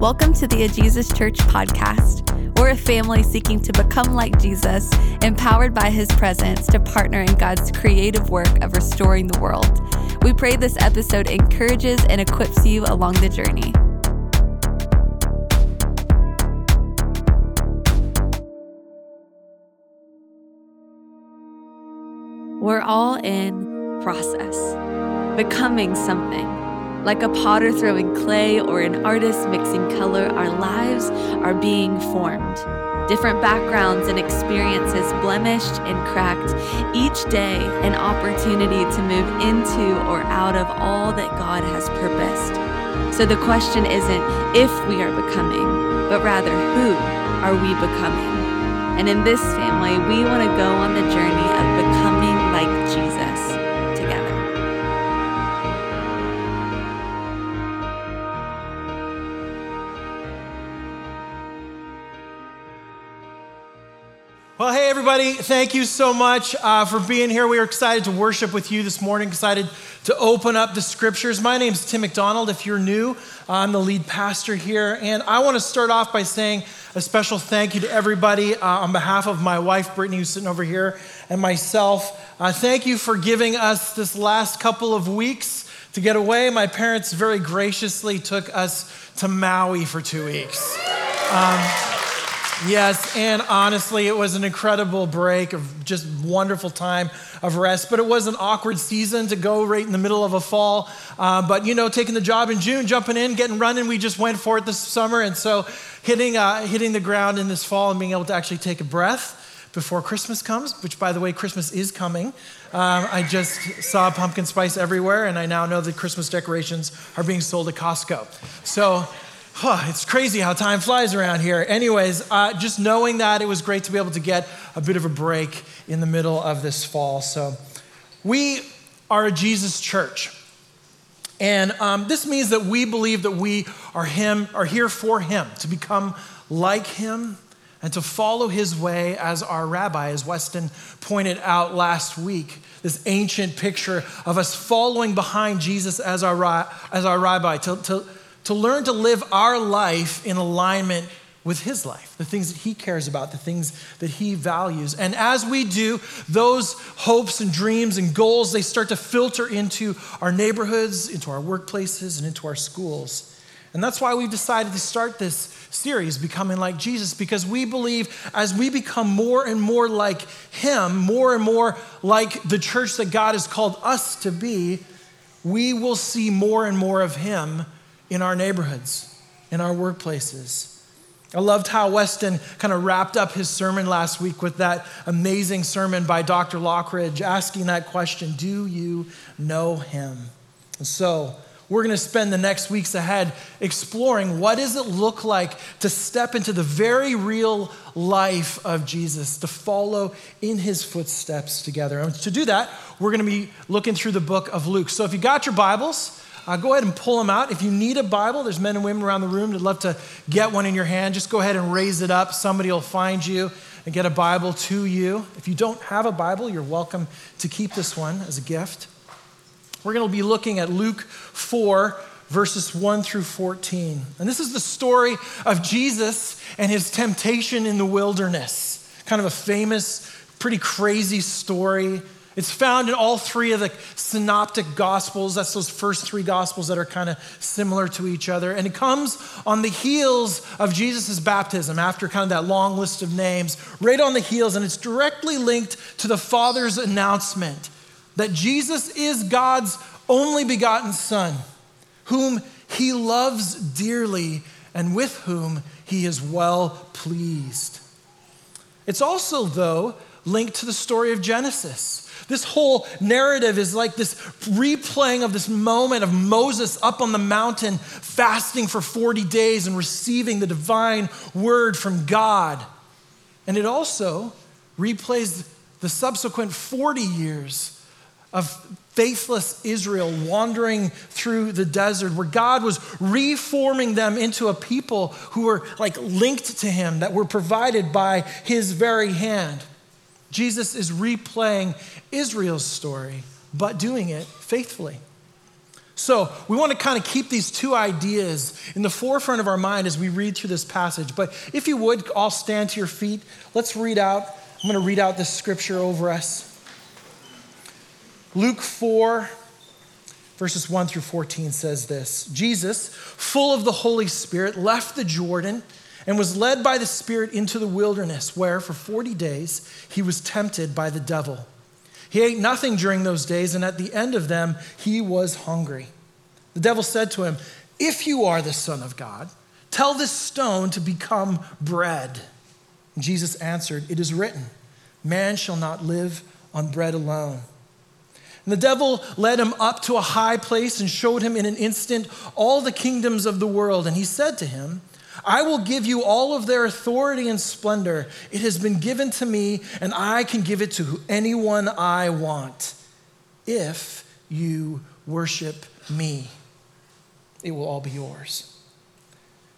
Welcome to the A Jesus Church podcast. We're a family seeking to become like Jesus, empowered by his presence to partner in God's creative work of restoring the world. We pray this episode encourages and equips you along the journey. We're all in process, becoming something. Like a potter throwing clay or an artist mixing color, our lives are being formed. Different backgrounds and experiences blemished and cracked. Each day, an opportunity to move into or out of all that God has purposed. So the question isn't if we are becoming, but rather who are we becoming? And in this family, we want to go on the journey of becoming like Jesus. Everybody, thank you so much uh, for being here. We are excited to worship with you this morning, excited to open up the scriptures. My name is Tim McDonald. If you're new, I'm the lead pastor here. And I want to start off by saying a special thank you to everybody uh, on behalf of my wife, Brittany, who's sitting over here, and myself. Uh, thank you for giving us this last couple of weeks to get away. My parents very graciously took us to Maui for two weeks. Um, Yes, and honestly, it was an incredible break of just wonderful time of rest. But it was an awkward season to go right in the middle of a fall. Uh, but you know, taking the job in June, jumping in, getting running, we just went for it this summer. And so, hitting uh, hitting the ground in this fall and being able to actually take a breath before Christmas comes, which, by the way, Christmas is coming. Um, I just saw pumpkin spice everywhere, and I now know that Christmas decorations are being sold at Costco. So Huh, it's crazy how time flies around here. Anyways, uh, just knowing that, it was great to be able to get a bit of a break in the middle of this fall. So, we are a Jesus church. And um, this means that we believe that we are him, are here for him, to become like him and to follow his way as our rabbi, as Weston pointed out last week. This ancient picture of us following behind Jesus as our, as our rabbi, to, to to learn to live our life in alignment with his life, the things that he cares about, the things that he values. And as we do, those hopes and dreams and goals, they start to filter into our neighborhoods, into our workplaces, and into our schools. And that's why we've decided to start this series, Becoming Like Jesus, because we believe as we become more and more like him, more and more like the church that God has called us to be, we will see more and more of him in our neighborhoods, in our workplaces. I loved how Weston kind of wrapped up his sermon last week with that amazing sermon by Dr. Lockridge asking that question Do you know him? And so, we're going to spend the next weeks ahead exploring what does it look like to step into the very real life of Jesus, to follow in his footsteps together. And to do that, we're going to be looking through the book of Luke. So if you got your Bibles, uh, go ahead and pull them out. If you need a Bible, there's men and women around the room that'd love to get one in your hand. Just go ahead and raise it up. Somebody will find you and get a Bible to you. If you don't have a Bible, you're welcome to keep this one as a gift. We're going to be looking at Luke 4, verses 1 through 14. And this is the story of Jesus and his temptation in the wilderness. Kind of a famous, pretty crazy story it's found in all three of the synoptic gospels. That's those first three gospels that are kind of similar to each other. And it comes on the heels of Jesus' baptism, after kind of that long list of names, right on the heels. And it's directly linked to the Father's announcement that Jesus is God's only begotten Son, whom he loves dearly and with whom he is well pleased. It's also, though, linked to the story of Genesis this whole narrative is like this replaying of this moment of Moses up on the mountain fasting for 40 days and receiving the divine word from God. And it also replays the subsequent 40 years of faithless Israel wandering through the desert, where God was reforming them into a people who were like linked to Him, that were provided by His very hand. Jesus is replaying Israel's story, but doing it faithfully. So, we want to kind of keep these two ideas in the forefront of our mind as we read through this passage. But if you would, all stand to your feet. Let's read out. I'm going to read out this scripture over us. Luke 4, verses 1 through 14 says this Jesus, full of the Holy Spirit, left the Jordan and was led by the Spirit into the wilderness, where for 40 days he was tempted by the devil. He ate nothing during those days, and at the end of them, he was hungry. The devil said to him, If you are the Son of God, tell this stone to become bread. And Jesus answered, It is written, Man shall not live on bread alone. And the devil led him up to a high place and showed him in an instant all the kingdoms of the world. And he said to him, I will give you all of their authority and splendor. It has been given to me, and I can give it to anyone I want. If you worship me, it will all be yours.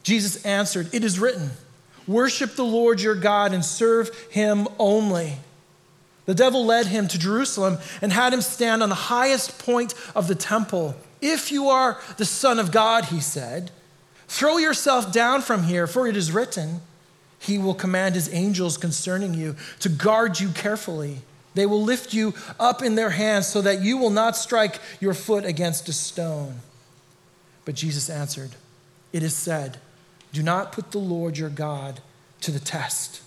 Jesus answered, It is written, Worship the Lord your God and serve him only. The devil led him to Jerusalem and had him stand on the highest point of the temple. If you are the Son of God, he said, Throw yourself down from here, for it is written, He will command His angels concerning you to guard you carefully. They will lift you up in their hands so that you will not strike your foot against a stone. But Jesus answered, It is said, Do not put the Lord your God to the test.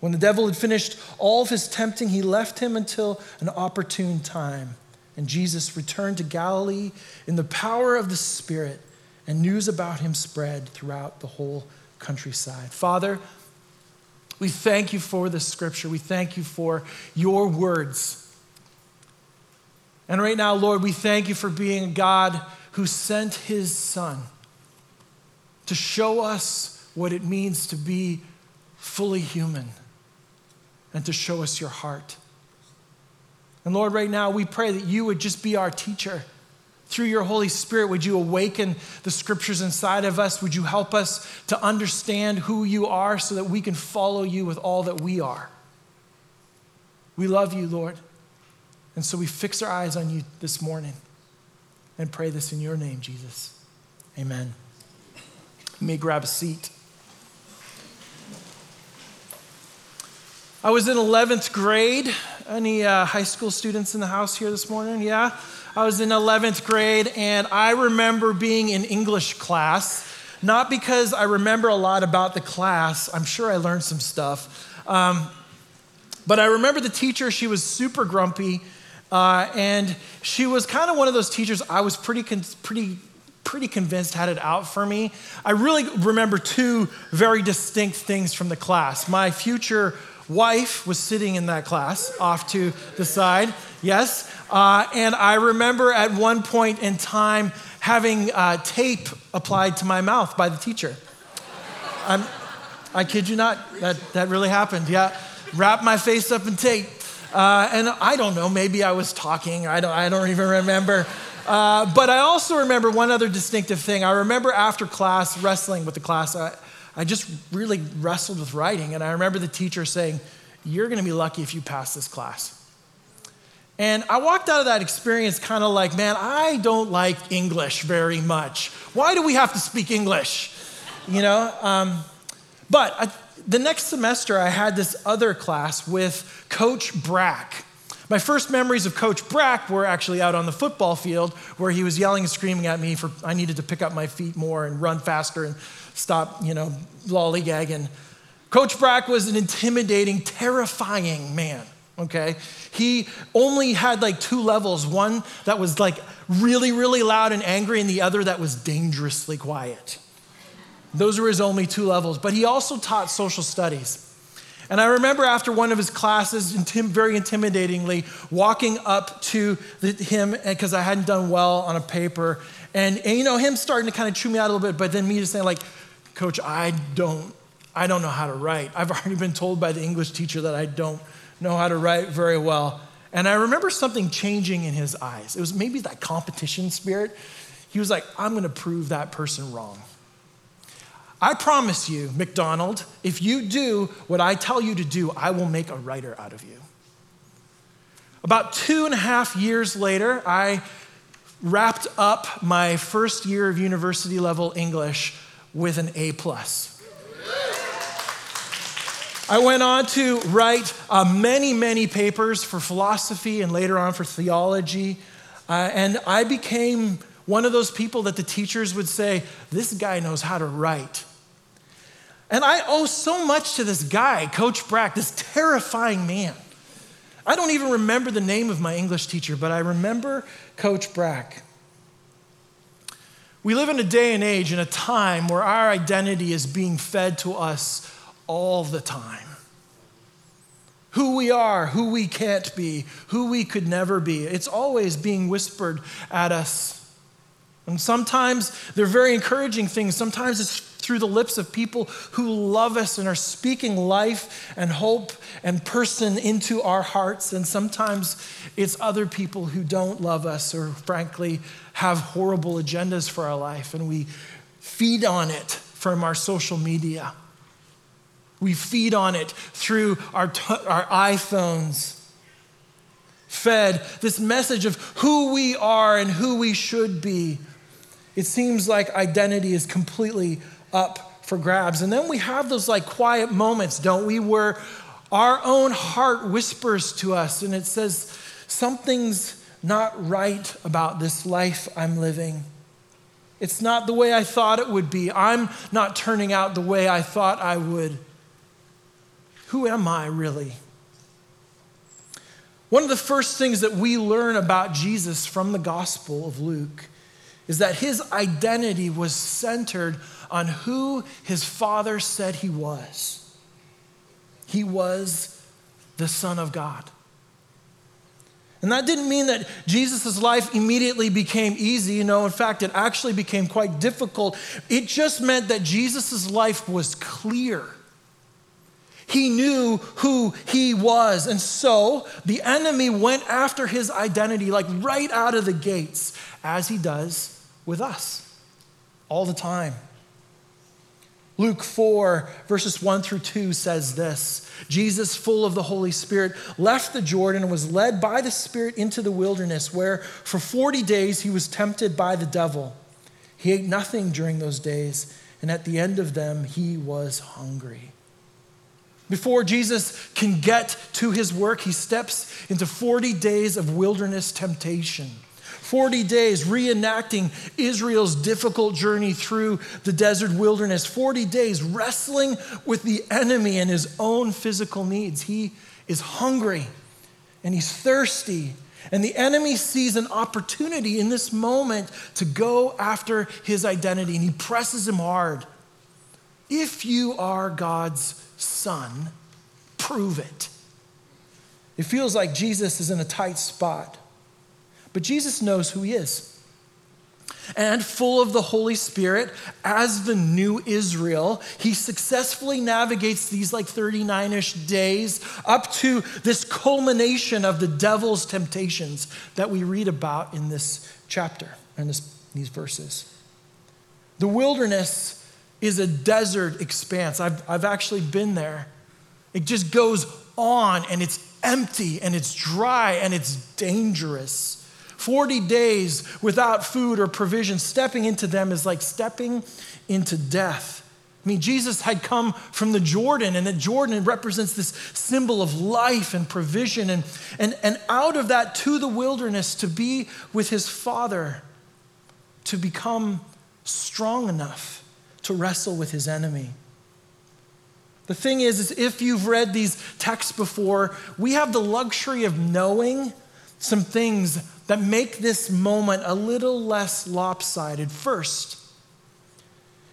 When the devil had finished all of his tempting, he left him until an opportune time. And Jesus returned to Galilee in the power of the Spirit and news about him spread throughout the whole countryside. Father, we thank you for this scripture. We thank you for your words. And right now, Lord, we thank you for being a God who sent his son to show us what it means to be fully human and to show us your heart. And Lord, right now, we pray that you would just be our teacher through your Holy Spirit, would you awaken the scriptures inside of us? Would you help us to understand who you are so that we can follow you with all that we are? We love you, Lord. And so we fix our eyes on you this morning and pray this in your name, Jesus. Amen. You may grab a seat. I was in 11th grade. Any uh, high school students in the house here this morning? Yeah? I was in 11th grade, and I remember being in English class, not because I remember a lot about the class, I'm sure I learned some stuff, um, but I remember the teacher, she was super grumpy, uh, and she was kind of one of those teachers I was pretty, pretty, pretty convinced had it out for me. I really remember two very distinct things from the class. My future wife was sitting in that class off to the side, yes. Uh, and I remember at one point in time having uh, tape applied to my mouth by the teacher. I'm, I kid you not, that, that really happened. Yeah, wrap my face up in tape. Uh, and I don't know, maybe I was talking, I don't, I don't even remember. Uh, but I also remember one other distinctive thing. I remember after class, wrestling with the class, I, I just really wrestled with writing. And I remember the teacher saying, You're going to be lucky if you pass this class. And I walked out of that experience kind of like, man, I don't like English very much. Why do we have to speak English? You know? Um, but I, the next semester, I had this other class with Coach Brack. My first memories of Coach Brack were actually out on the football field where he was yelling and screaming at me for I needed to pick up my feet more and run faster and stop, you know, lollygagging. Coach Brack was an intimidating, terrifying man, okay? He only had like two levels one that was like really, really loud and angry, and the other that was dangerously quiet. Those were his only two levels. But he also taught social studies. And I remember after one of his classes, very intimidatingly, walking up to him eh, because I hadn't done well on a paper, and, and you know him starting to kind of chew me out a little bit, but then me just saying like, Coach, I don't, I don't know how to write. I've already been told by the English teacher that I don't know how to write very well. And I remember something changing in his eyes. It was maybe that competition spirit. He was like, I'm going to prove that person wrong. I promise you, McDonald, if you do what I tell you to do, I will make a writer out of you. About two and a half years later, I wrapped up my first year of university level English with an A plus. I went on to write uh, many, many papers for philosophy and later on for theology. Uh, and I became one of those people that the teachers would say, This guy knows how to write. And I owe so much to this guy, Coach Brack, this terrifying man. I don't even remember the name of my English teacher, but I remember Coach Brack. We live in a day and age, in a time where our identity is being fed to us all the time. Who we are, who we can't be, who we could never be. It's always being whispered at us. And sometimes they're very encouraging things. Sometimes it's through the lips of people who love us and are speaking life and hope and person into our hearts. And sometimes it's other people who don't love us or, frankly, have horrible agendas for our life. And we feed on it from our social media. We feed on it through our, t- our iPhones. Fed this message of who we are and who we should be. It seems like identity is completely up for grabs. And then we have those like quiet moments, don't we, where our own heart whispers to us and it says, Something's not right about this life I'm living. It's not the way I thought it would be. I'm not turning out the way I thought I would. Who am I really? One of the first things that we learn about Jesus from the Gospel of Luke is that his identity was centered on who his father said he was. He was the Son of God. And that didn't mean that Jesus' life immediately became easy. Know, in fact, it actually became quite difficult. It just meant that Jesus' life was clear. He knew who he was. And so the enemy went after his identity, like right out of the gates, as he does with us all the time. Luke 4, verses 1 through 2 says this Jesus, full of the Holy Spirit, left the Jordan and was led by the Spirit into the wilderness, where for 40 days he was tempted by the devil. He ate nothing during those days, and at the end of them, he was hungry. Before Jesus can get to his work, he steps into 40 days of wilderness temptation. 40 days reenacting Israel's difficult journey through the desert wilderness, 40 days wrestling with the enemy and his own physical needs. He is hungry and he's thirsty. And the enemy sees an opportunity in this moment to go after his identity, and he presses him hard. If you are God's son, prove it. It feels like Jesus is in a tight spot. But Jesus knows who he is. And full of the Holy Spirit, as the new Israel, he successfully navigates these like 39 ish days up to this culmination of the devil's temptations that we read about in this chapter and these verses. The wilderness is a desert expanse. I've, I've actually been there. It just goes on and it's empty and it's dry and it's dangerous. 40 days without food or provision, stepping into them is like stepping into death. I mean, Jesus had come from the Jordan, and the Jordan represents this symbol of life and provision, and, and, and out of that to the wilderness to be with his Father, to become strong enough to wrestle with his enemy. The thing is, is if you've read these texts before, we have the luxury of knowing some things that make this moment a little less lopsided. First,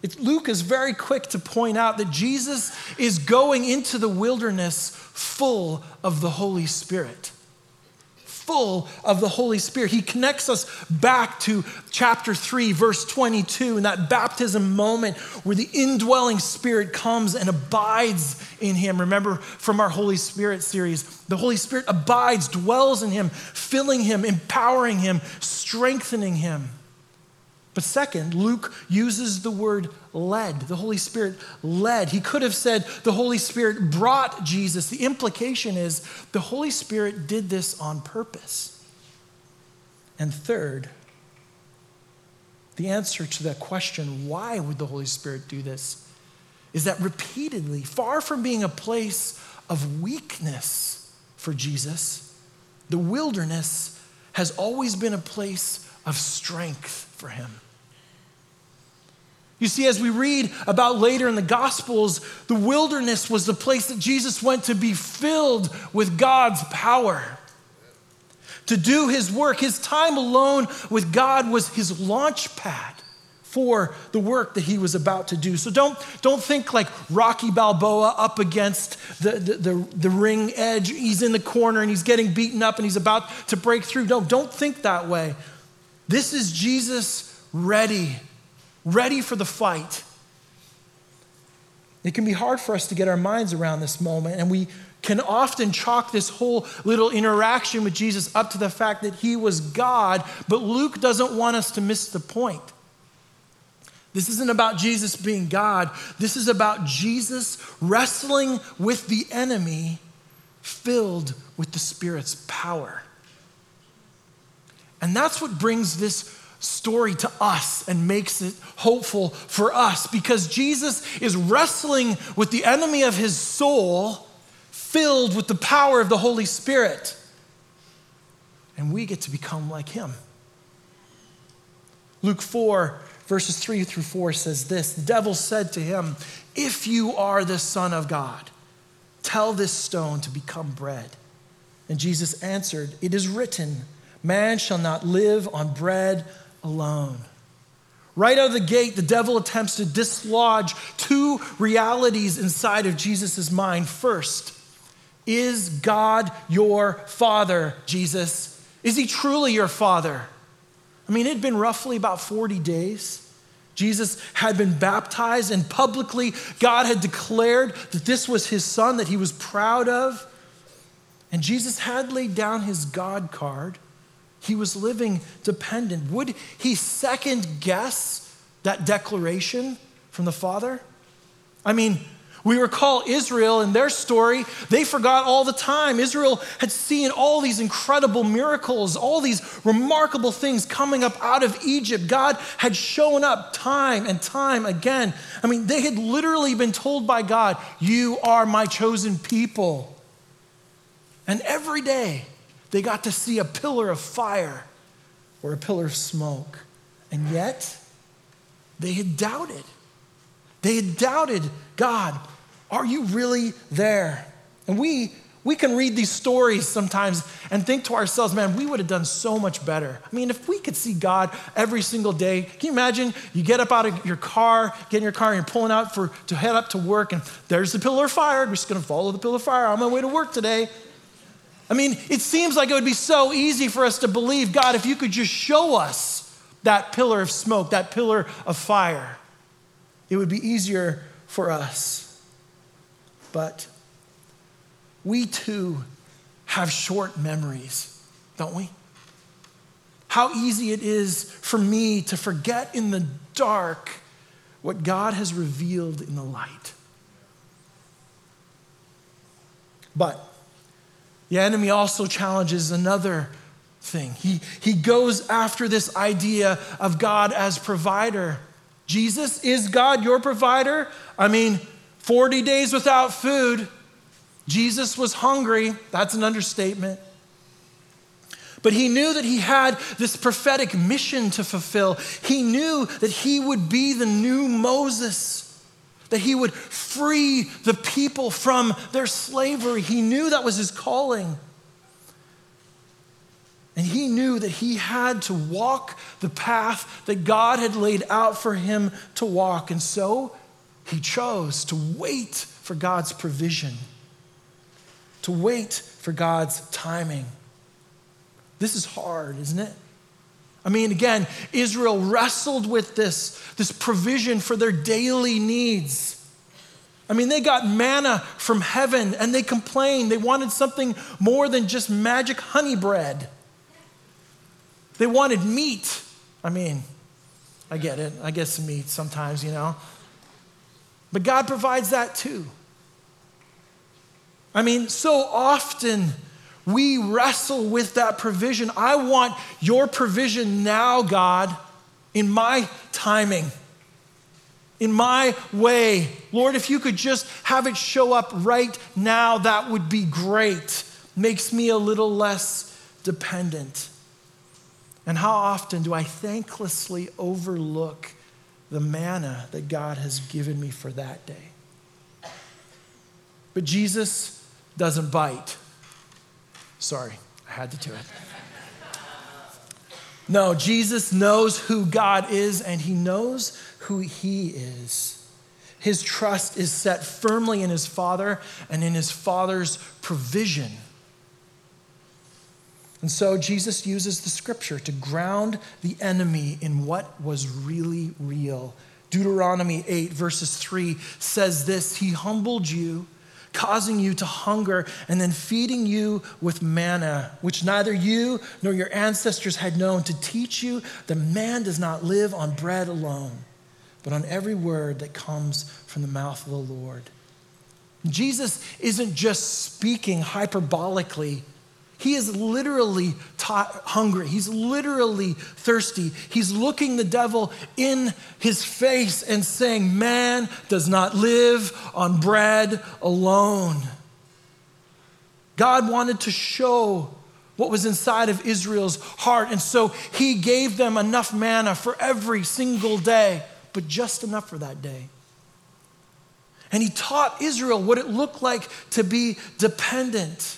it, Luke is very quick to point out that Jesus is going into the wilderness full of the Holy Spirit full of the Holy Spirit. He connects us back to chapter 3, verse 22, and that baptism moment where the indwelling Spirit comes and abides in him. Remember from our Holy Spirit series, the Holy Spirit abides, dwells in him, filling him, empowering him, strengthening him. But second, Luke uses the word led. The Holy Spirit led. He could have said the Holy Spirit brought Jesus. The implication is the Holy Spirit did this on purpose. And third, The answer to that question, why would the Holy Spirit do this, is that repeatedly, far from being a place of weakness for Jesus, the wilderness has always been a place of strength for him. You see, as we read about later in the Gospels, the wilderness was the place that Jesus went to be filled with God's power. To do his work, his time alone with God was his launch pad for the work that he was about to do. So don't, don't think like Rocky Balboa up against the, the, the, the ring edge. He's in the corner and he's getting beaten up and he's about to break through. No, don't think that way. This is Jesus ready ready for the fight. It can be hard for us to get our minds around this moment, and we can often chalk this whole little interaction with Jesus up to the fact that he was God, but Luke doesn't want us to miss the point. This isn't about Jesus being God. This is about Jesus wrestling with the enemy filled with the Spirit's power. And that's what brings this story to us and makes it hopeful for us because Jesus is wrestling with the enemy of his soul, filled with the power of the Holy Spirit. And we get to become like him. Luke 4, verses 3 through 4 says this The devil said to him, If you are the Son of God, tell this stone to become bread. And Jesus answered, It is written, Man shall not live on bread alone. Right out of the gate, the devil attempts to dislodge two realities inside of Jesus' mind. First, is God your father, Jesus? Is he truly your father? I mean, it had been roughly about 40 days. Jesus had been baptized, and publicly, God had declared that this was his son that he was proud of. And Jesus had laid down his God card he was living dependent. Would he second guess that declaration from the Father? I mean, we recall Israel and their story, they forgot all the time. Israel had seen all these incredible miracles, all these remarkable things coming up out of Egypt. God had shown up time and time again. I mean, they had literally been told by God, You are my chosen people. And every day, they got to see a pillar of fire or a pillar of smoke. And yet, they had doubted. They had doubted God, are you really there? And we, we can read these stories sometimes and think to ourselves, man, we would have done so much better. I mean, if we could see God every single day, can you imagine you get up out of your car, get in your car, and you're pulling out for, to head up to work, and there's the pillar of fire. I'm just going to follow the pillar of fire on my way to work today. I mean, it seems like it would be so easy for us to believe, God, if you could just show us that pillar of smoke, that pillar of fire, it would be easier for us. But we too have short memories, don't we? How easy it is for me to forget in the dark what God has revealed in the light. But the enemy also challenges another thing. He, he goes after this idea of God as provider. Jesus, is God your provider? I mean, 40 days without food. Jesus was hungry. That's an understatement. But he knew that he had this prophetic mission to fulfill. He knew that he would be the new Moses that he would free the people from their slavery. He knew that was his calling. And he knew that he had to walk the path that God had laid out for him to walk. And so he chose to wait for God's provision, to wait for God's timing. This is hard, isn't it? I mean, again, Israel wrestled with this, this provision for their daily needs. I mean, they got manna from heaven and they complained. They wanted something more than just magic honey bread. They wanted meat. I mean, I get it. I guess meat sometimes, you know. But God provides that too. I mean, so often we wrestle with that provision. I want your provision now, God. in my timing, in my way. Lord, if you could just have it show up right now, that would be great. Makes me a little less dependent. And how often do I thanklessly overlook the manna that God has given me for that day? But Jesus doesn't bite. Sorry, I had to do it. No, Jesus knows who God is and he knows who he is. His trust is set firmly in his Father and in his Father's provision. And so Jesus uses the scripture to ground the enemy in what was really real. Deuteronomy 8, verses 3 says this He humbled you causing you to hunger, and then feeding you with manna, which neither you nor your ancestors had known, to teach you that man does not live on bread alone, but on every word that comes from the mouth of the Lord. Jesus isn't just speaking hyperbolically he is literally hungry. He's literally thirsty. He's looking the devil in his face and saying, Man does not live on bread alone. God wanted to show what was inside of Israel's heart. And so he gave them enough manna for every single day, but just enough for that day. And he taught Israel what it looked like to be dependent.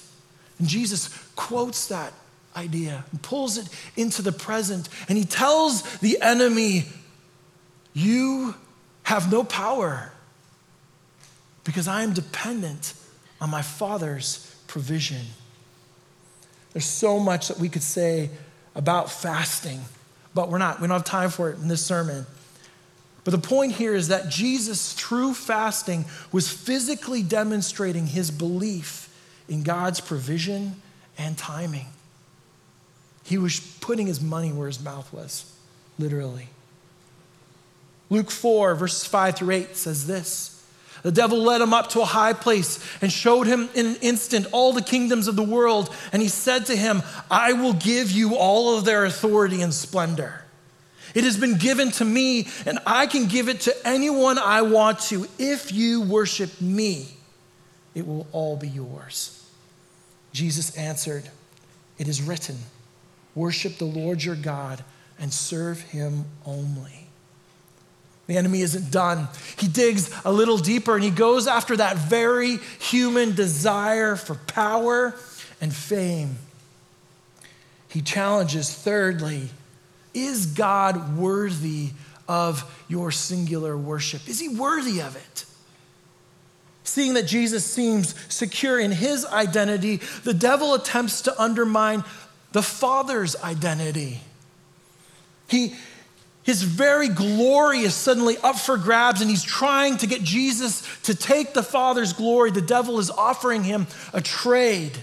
And Jesus quotes that idea and pulls it into the present. And he tells the enemy, You have no power because I am dependent on my Father's provision. There's so much that we could say about fasting, but we're not. We don't have time for it in this sermon. But the point here is that Jesus, through fasting, was physically demonstrating his belief in God's provision and timing. He was putting his money where his mouth was, literally. Luke 4, verses 5 through 8 says this The devil led him up to a high place and showed him in an instant all the kingdoms of the world. And he said to him, I will give you all of their authority and splendor. It has been given to me, and I can give it to anyone I want to. If you worship me, it will all be yours. Jesus answered, It is written, worship the Lord your God and serve him only. The enemy isn't done. He digs a little deeper and he goes after that very human desire for power and fame. He challenges, thirdly, is God worthy of your singular worship? Is he worthy of it? Seeing that Jesus seems secure in his identity, the devil attempts to undermine the Father's identity. He, his very glory is suddenly up for grabs, and he's trying to get Jesus to take the Father's glory. The devil is offering him a trade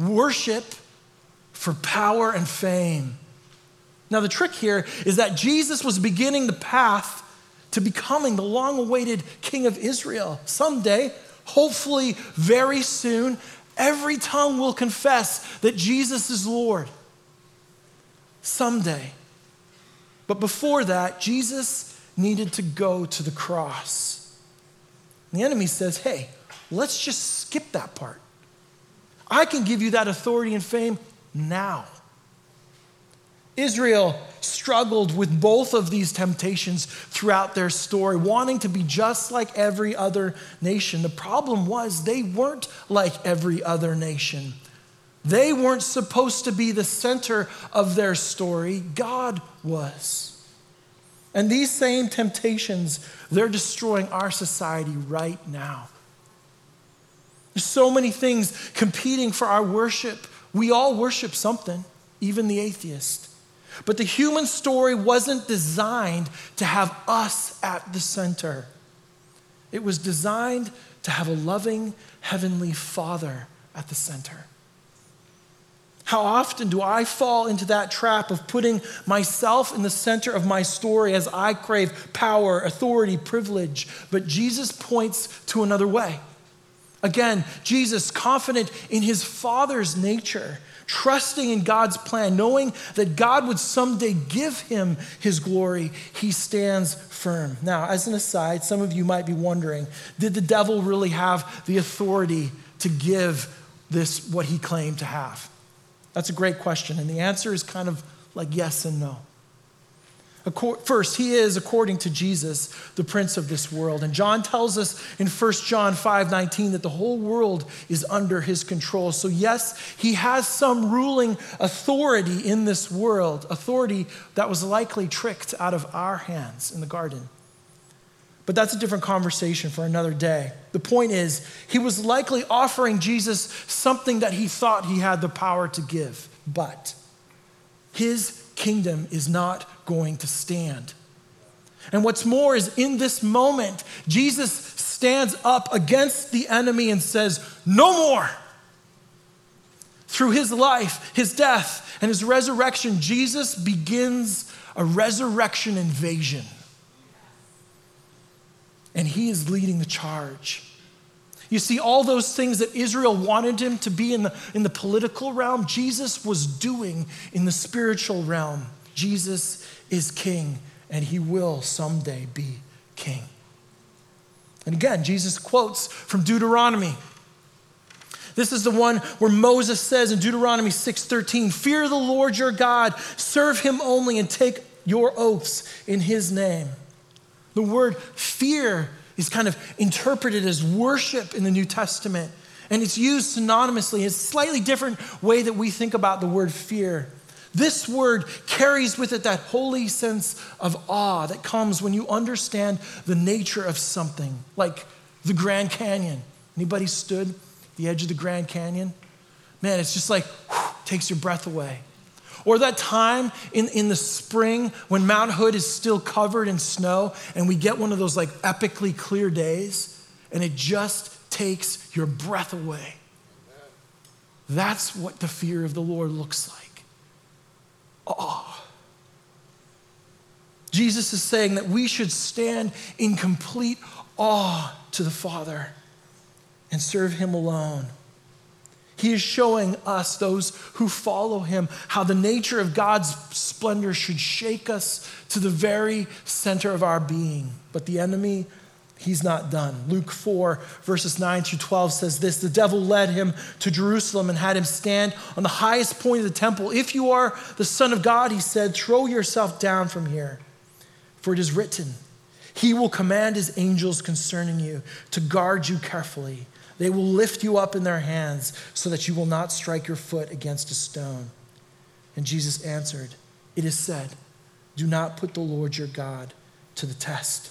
worship for power and fame. Now, the trick here is that Jesus was beginning the path to becoming the long awaited king of Israel. Someday, hopefully very soon, every tongue will confess that Jesus is Lord. Someday. But before that, Jesus needed to go to the cross. the enemy says, hey, let's just skip that part. I can give you that authority and fame now. Israel struggled with both of these temptations throughout their story, wanting to be just like every other nation. The problem was they weren't like every other nation. They weren't supposed to be the center of their story, God was. And these same temptations, they're destroying our society right now. There's so many things competing for our worship. We all worship something, even the atheist. But the human story wasn't designed to have us at the center. It was designed to have a loving Heavenly Father at the center. How often do I fall into that trap of putting myself in the center of my story as I crave power, authority, privilege? But Jesus points to another way. Again, Jesus, confident in his Father's nature, trusting in God's plan, knowing that God would someday give him his glory, he stands firm. Now, as an aside, some of you might be wondering did the devil really have the authority to give this what he claimed to have? That's a great question. And the answer is kind of like yes and no. First, he is, according to Jesus, the prince of this world. And John tells us in 1 John 5 19 that the whole world is under his control. So, yes, he has some ruling authority in this world, authority that was likely tricked out of our hands in the garden. But that's a different conversation for another day. The point is, he was likely offering Jesus something that he thought he had the power to give, but his kingdom is not going to stand. And what's more is in this moment, Jesus stands up against the enemy and says, No more. Through his life, his death, and his resurrection, Jesus begins a resurrection invasion. And he is leading the charge. You see, all those things that Israel wanted him to be in the, in the political realm, Jesus was doing in the spiritual realm. Jesus is king, and he will someday be king. And again, Jesus quotes from Deuteronomy. This is the one where Moses says in Deuteronomy 6:13, "Fear the Lord your God, serve him only and take your oaths in his name." The word fear is kind of interpreted as worship in the New Testament, and it's used synonymously. It's a slightly different way that we think about the word fear. This word carries with it that holy sense of awe that comes when you understand the nature of something, like the Grand Canyon. Anybody stood the edge of the Grand Canyon? Man, it's just like whew, takes your breath away. Or that time in, in the spring when Mount Hood is still covered in snow and we get one of those like epically clear days and it just takes your breath away. That's what the fear of the Lord looks like awe. Jesus is saying that we should stand in complete awe to the Father and serve Him alone. He is showing us, those who follow him, how the nature of God's splendor should shake us to the very center of our being. But the enemy He's not done. Luke 4, verses 9 through 12 says this The devil led him to Jerusalem and had him stand on the highest point of the temple. If you are the Son of God, he said, throw yourself down from here. For it is written, He will command His angels concerning you to guard you carefully. They will lift you up in their hands so that you will not strike your foot against a stone. And Jesus answered, It is said, Do not put the Lord your God to the test.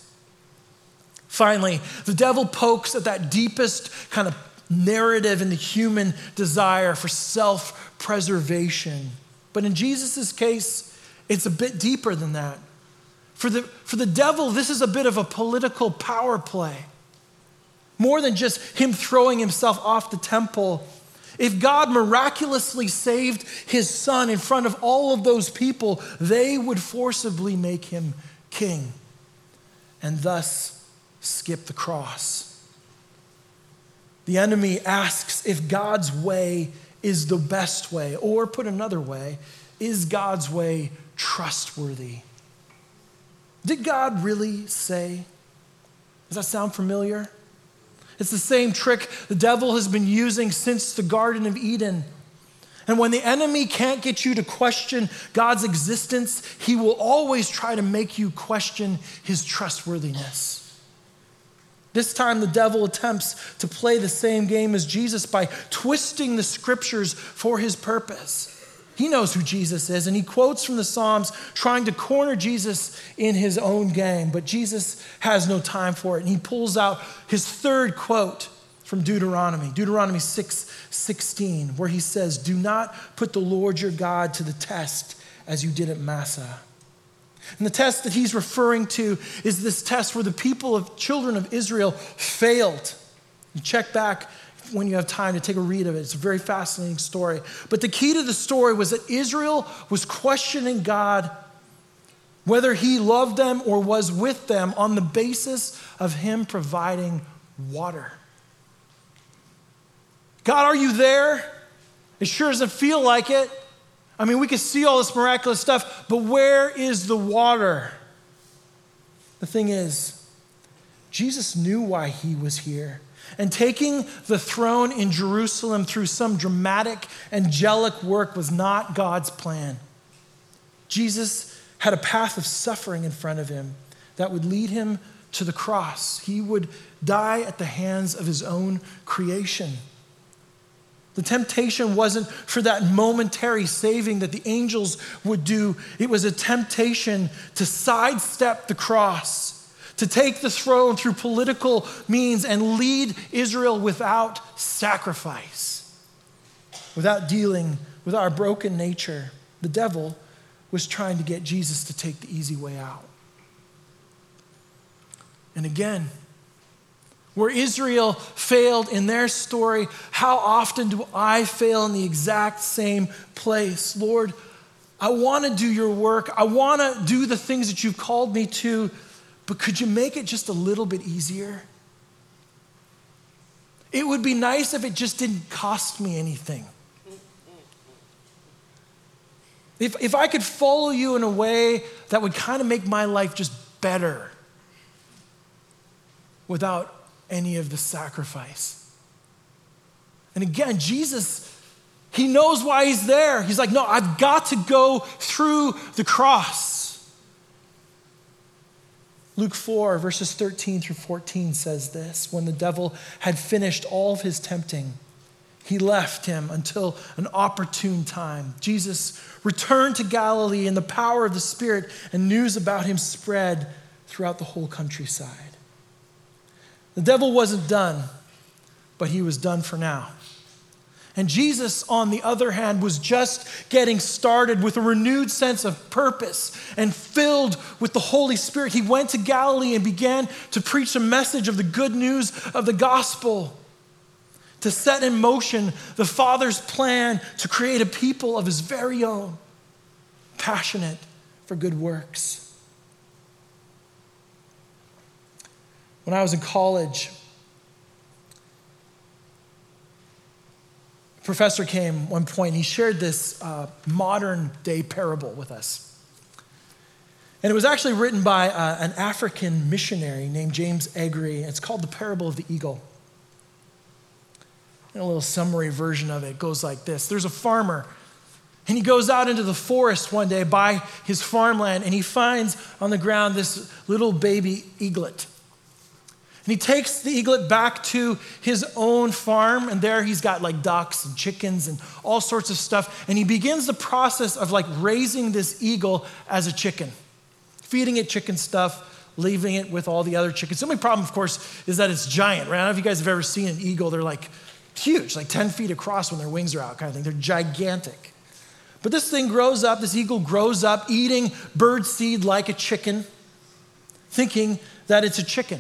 Finally, the devil pokes at that deepest kind of narrative in the human desire for self preservation. But in Jesus' case, it's a bit deeper than that. For the, for the devil, this is a bit of a political power play. More than just him throwing himself off the temple. If God miraculously saved his son in front of all of those people, they would forcibly make him king. And thus, skip the cross. The enemy asks if God's way is the best way, or put another way, is God's way trustworthy? Did God really say? Does that sound familiar? It's the same trick the devil has been using since the Garden of Eden. And when the enemy can't get you to question God's existence, he will always try to make you question his trustworthiness. This time, the devil attempts to play the same game as Jesus by twisting the scriptures for his purpose. He knows who Jesus is, and he quotes from the Psalms trying to corner Jesus in his own game, but Jesus has no time for it. And he pulls out his third quote from Deuteronomy, Deuteronomy 6 16, where he says, Do not put the Lord your God to the test as you did at Massah. And the test that he's referring to is this test where the people of children of Israel failed. You check back when you have time to take a read of it. It's a very fascinating story. But the key to the story was that Israel was questioning God whether he loved them or was with them on the basis of him providing water. God, are you there? It sure doesn't feel like it. I mean, we can see all this miraculous stuff, but where is the water? The thing is, Jesus knew why he was here. And taking the throne in Jerusalem through some dramatic angelic work was not God's plan. Jesus had a path of suffering in front of him that would lead him to the cross. He would die at the hands of his own creation. The temptation wasn't for that momentary saving that the angels would do. It was a temptation to sidestep the cross, to take the throne through political means and lead Israel without sacrifice, without dealing with our broken nature. The devil was trying to get Jesus to take the easy way out. And again, where Israel failed in their story, how often do I fail in the exact same place? Lord, I want to do your work. I want to do the things that you've called me to, but could you make it just a little bit easier? It would be nice if it just didn't cost me anything. If, if I could follow you in a way that would kind of make my life just better without any of the sacrifice. And again, Jesus, he knows why he's there. He's like, no, I've got to go through the cross. Luke 4, verses 13 through 14 says this When the devil had finished all of his tempting, he left him until an opportune time. Jesus returned to Galilee in the power of the Spirit, and news about him spread throughout the whole countryside. The devil wasn't done, but he was done for now. And Jesus, on the other hand, was just getting started with a renewed sense of purpose and filled with the Holy Spirit. He went to Galilee and began to preach a message of the good news of the gospel, to set in motion the Father's plan to create a people of his very own, passionate for good works. When I was in college, a professor came one point and he shared this uh, modern day parable with us. And it was actually written by uh, an African missionary named James Aggrey. It's called The Parable of the Eagle. And a little summary version of it goes like this There's a farmer, and he goes out into the forest one day by his farmland, and he finds on the ground this little baby eaglet. And he takes the eaglet back to his own farm, and there he's got like ducks and chickens and all sorts of stuff. And he begins the process of like raising this eagle as a chicken, feeding it chicken stuff, leaving it with all the other chickens. The only problem, of course, is that it's giant, right? I don't know if you guys have ever seen an eagle. They're like huge, like 10 feet across when their wings are out, kind of thing. They're gigantic. But this thing grows up, this eagle grows up eating bird seed like a chicken, thinking that it's a chicken.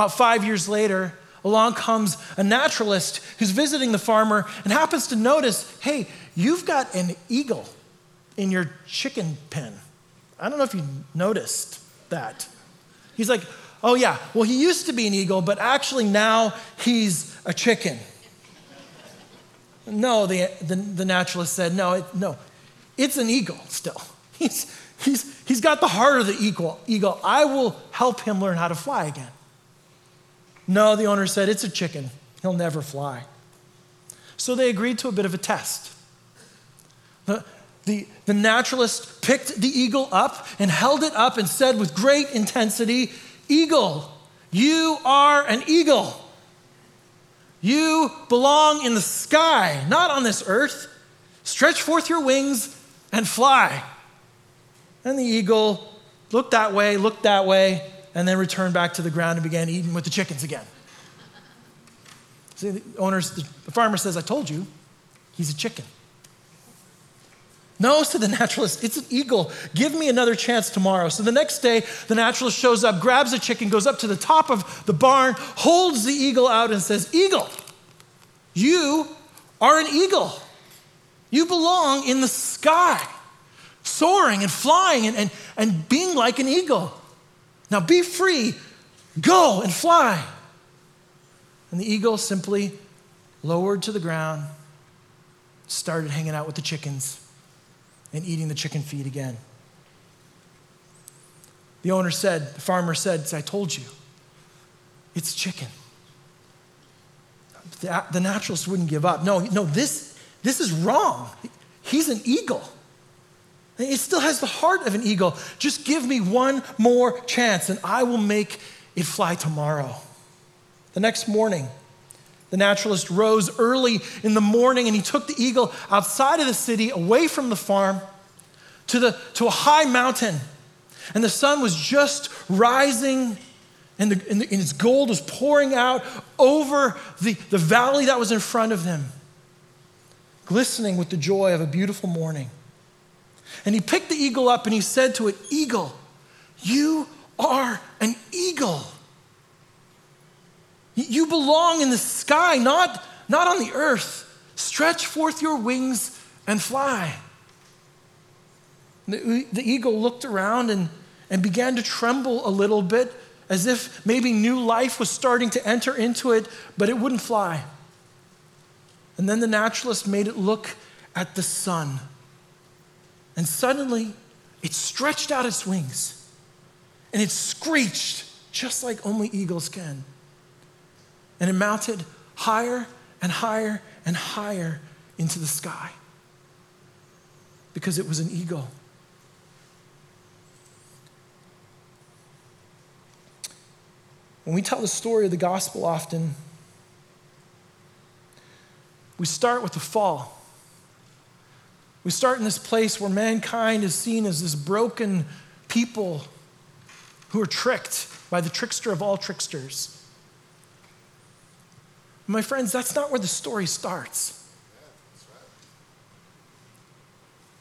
About five years later, along comes a naturalist who's visiting the farmer and happens to notice hey, you've got an eagle in your chicken pen. I don't know if you noticed that. He's like, oh, yeah, well, he used to be an eagle, but actually now he's a chicken. No, the, the, the naturalist said, no, it, no, it's an eagle still. He's, he's, he's got the heart of the eagle, eagle. I will help him learn how to fly again. No, the owner said, it's a chicken. He'll never fly. So they agreed to a bit of a test. The, the, the naturalist picked the eagle up and held it up and said with great intensity, Eagle, you are an eagle. You belong in the sky, not on this earth. Stretch forth your wings and fly. And the eagle looked that way, looked that way, and then returned back to the ground and began eating with the chickens again. See, the owners, the farmer says, I told you, he's a chicken. No, said the naturalist, it's an eagle. Give me another chance tomorrow. So the next day, the naturalist shows up, grabs a chicken, goes up to the top of the barn, holds the eagle out, and says, Eagle, you are an eagle. You belong in the sky, soaring and flying and, and, and being like an eagle. Now be free, go and fly. And the eagle simply lowered to the ground, started hanging out with the chickens and eating the chicken feed again. The owner said, the farmer said, I told you, it's chicken. The, the naturalist wouldn't give up. No, no, this, this is wrong. He's an eagle. It still has the heart of an eagle. Just give me one more chance and I will make it fly tomorrow. The next morning, the naturalist rose early in the morning and he took the eagle outside of the city, away from the farm, to, the, to a high mountain. And the sun was just rising and, the, and, the, and its gold was pouring out over the, the valley that was in front of them, glistening with the joy of a beautiful morning. And he picked the eagle up and he said to it, Eagle, you are an eagle. You belong in the sky, not, not on the earth. Stretch forth your wings and fly. The, the eagle looked around and, and began to tremble a little bit as if maybe new life was starting to enter into it, but it wouldn't fly. And then the naturalist made it look at the sun. And suddenly, it stretched out its wings and it screeched just like only eagles can. And it mounted higher and higher and higher into the sky because it was an eagle. When we tell the story of the gospel often, we start with the fall. We start in this place where mankind is seen as this broken people who are tricked by the trickster of all tricksters. My friends, that's not where the story starts.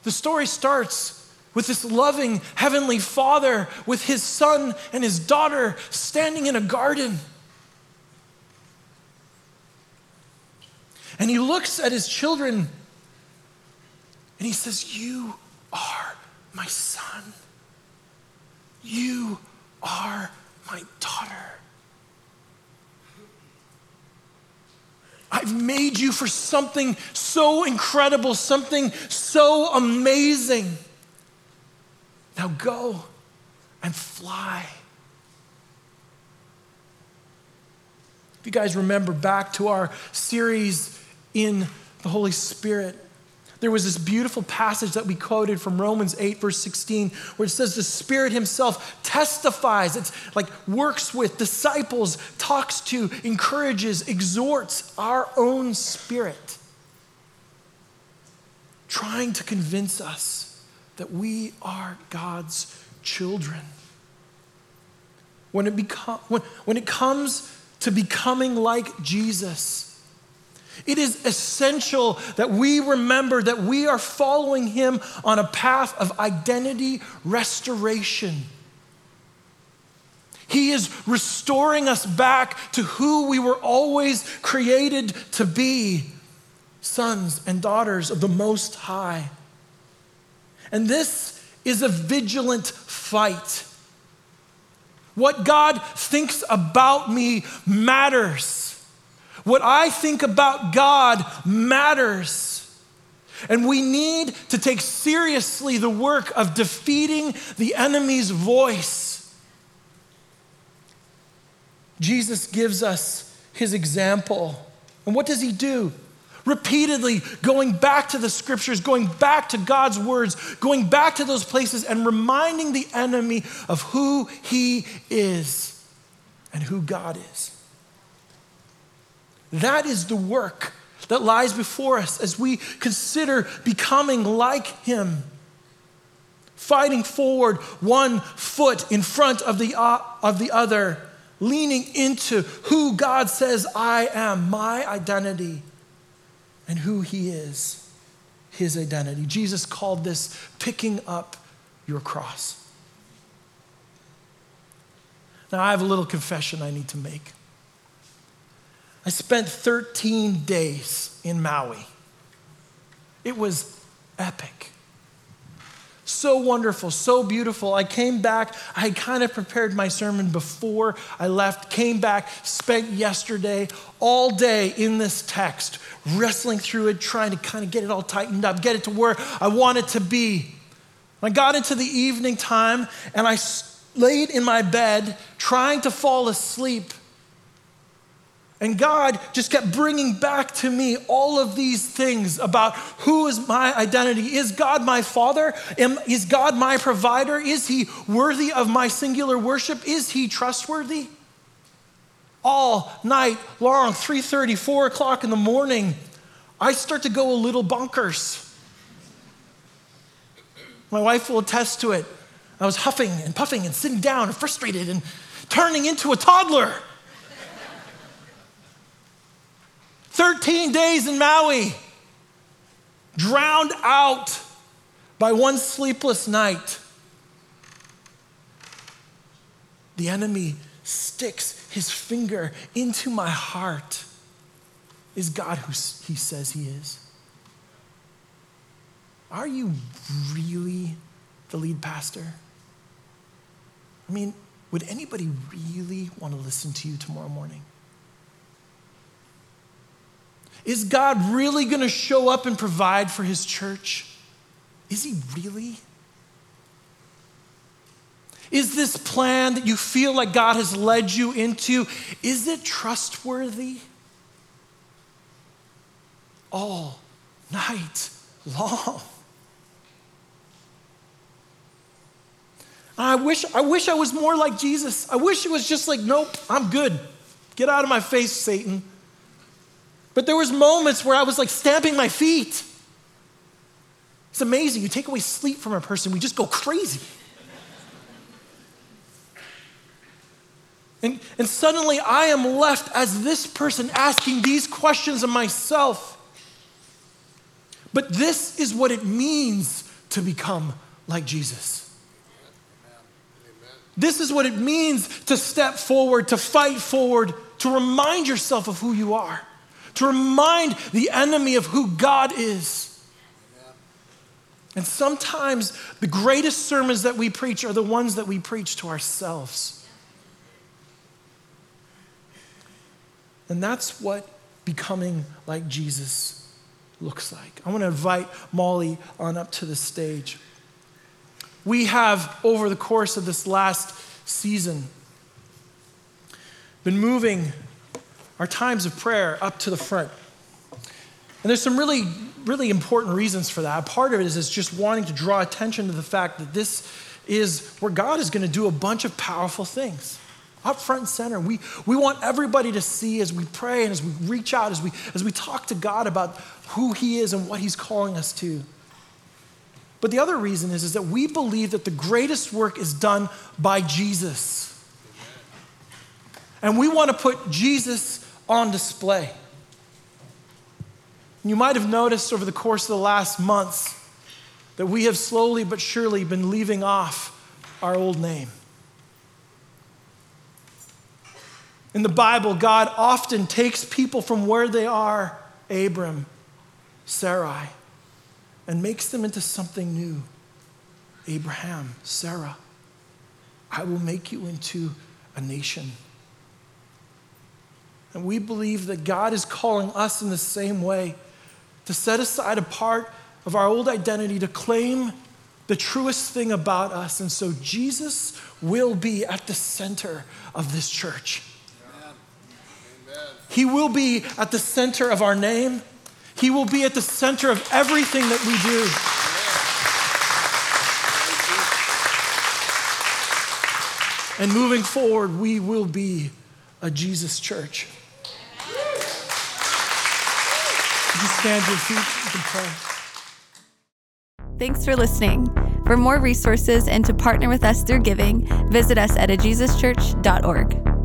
The story starts with this loving heavenly father, with his son and his daughter standing in a garden. And he looks at his children and he says, You are my son. You are my daughter. I've made you for something so incredible, something so amazing. Now go and fly. If you guys remember back to our series in the Holy Spirit, there was this beautiful passage that we quoted from Romans 8, verse 16, where it says, The Spirit Himself testifies, it's like works with, disciples, talks to, encourages, exhorts our own spirit, trying to convince us that we are God's children. When it, become, when, when it comes to becoming like Jesus, it is essential that we remember that we are following him on a path of identity restoration. He is restoring us back to who we were always created to be sons and daughters of the Most High. And this is a vigilant fight. What God thinks about me matters. What I think about God matters. And we need to take seriously the work of defeating the enemy's voice. Jesus gives us his example. And what does he do? repeatedly going back to the scriptures, going back to God's words, going back to those places and reminding the enemy of who he is and who God is. That is the work that lies before us as we consider becoming like him. Fighting forward one foot in front of the, uh, of the other, leaning into who God says I am, my identity and who he is, his identity. Jesus called this picking up your cross. Now, I have a little confession I need to make. I spent 13 days in Maui. It was epic. so wonderful, so beautiful. I came back, I kind of prepared my sermon before I left, came back, spent yesterday all day in this text, wrestling through it, trying to kind of get it all tightened up, get it to where I want it to be. I got into the evening time and I laid in my bed trying to fall asleep. And God just kept bringing back to me all of these things about who is my identity. Is God my father? Am, is God my provider? Is he worthy of my singular worship? Is he trustworthy? All night long, 3:30, 4 o'clock in the morning, I start to go a little bonkers. My wife will attest to it. I was huffing and puffing and sitting down and frustrated and turning into a toddler. 13 days in Maui, drowned out by one sleepless night. The enemy sticks his finger into my heart. Is God who he says he is? Are you really the lead pastor? I mean, would anybody really want to listen to you tomorrow morning? Is God really going to show up and provide for his church? Is he really? Is this plan that you feel like God has led you into, is it trustworthy? All night long. I wish, I wish I was more like Jesus. I wish it was just like, nope, I'm good. Get out of my face, Satan. But there was moments where I was like stamping my feet. It's amazing. You take away sleep from a person, we just go crazy. And, and suddenly I am left as this person asking these questions of myself. But this is what it means to become like Jesus. This is what it means to step forward, to fight forward, to remind yourself of who you are to remind the enemy of who God is. And sometimes the greatest sermons that we preach are the ones that we preach to ourselves. And that's what becoming like Jesus looks like. I want to invite Molly on up to the stage. We have, over the course of this last season, been moving our times of prayer up to the front. And there's some really, really important reasons for that. Part of it is, is just wanting to draw attention to the fact that this is where God is going to do a bunch of powerful things. Up front and center. We, we want everybody to see as we pray and as we reach out, as we, as we talk to God about who He is and what He's calling us to. But the other reason is, is that we believe that the greatest work is done by Jesus. And we want to put Jesus on display. You might have noticed over the course of the last months that we have slowly but surely been leaving off our old name. In the Bible, God often takes people from where they are, Abram, Sarai, and makes them into something new. Abraham, Sarah, I will make you into a nation. And we believe that God is calling us in the same way to set aside a part of our old identity to claim the truest thing about us. And so Jesus will be at the center of this church. Amen. He will be at the center of our name. He will be at the center of everything that we do. And moving forward, we will be a Jesus church. You stand your feet? Can pray. Thanks for listening. For more resources and to partner with us through giving, visit us at ajesuschurch.org.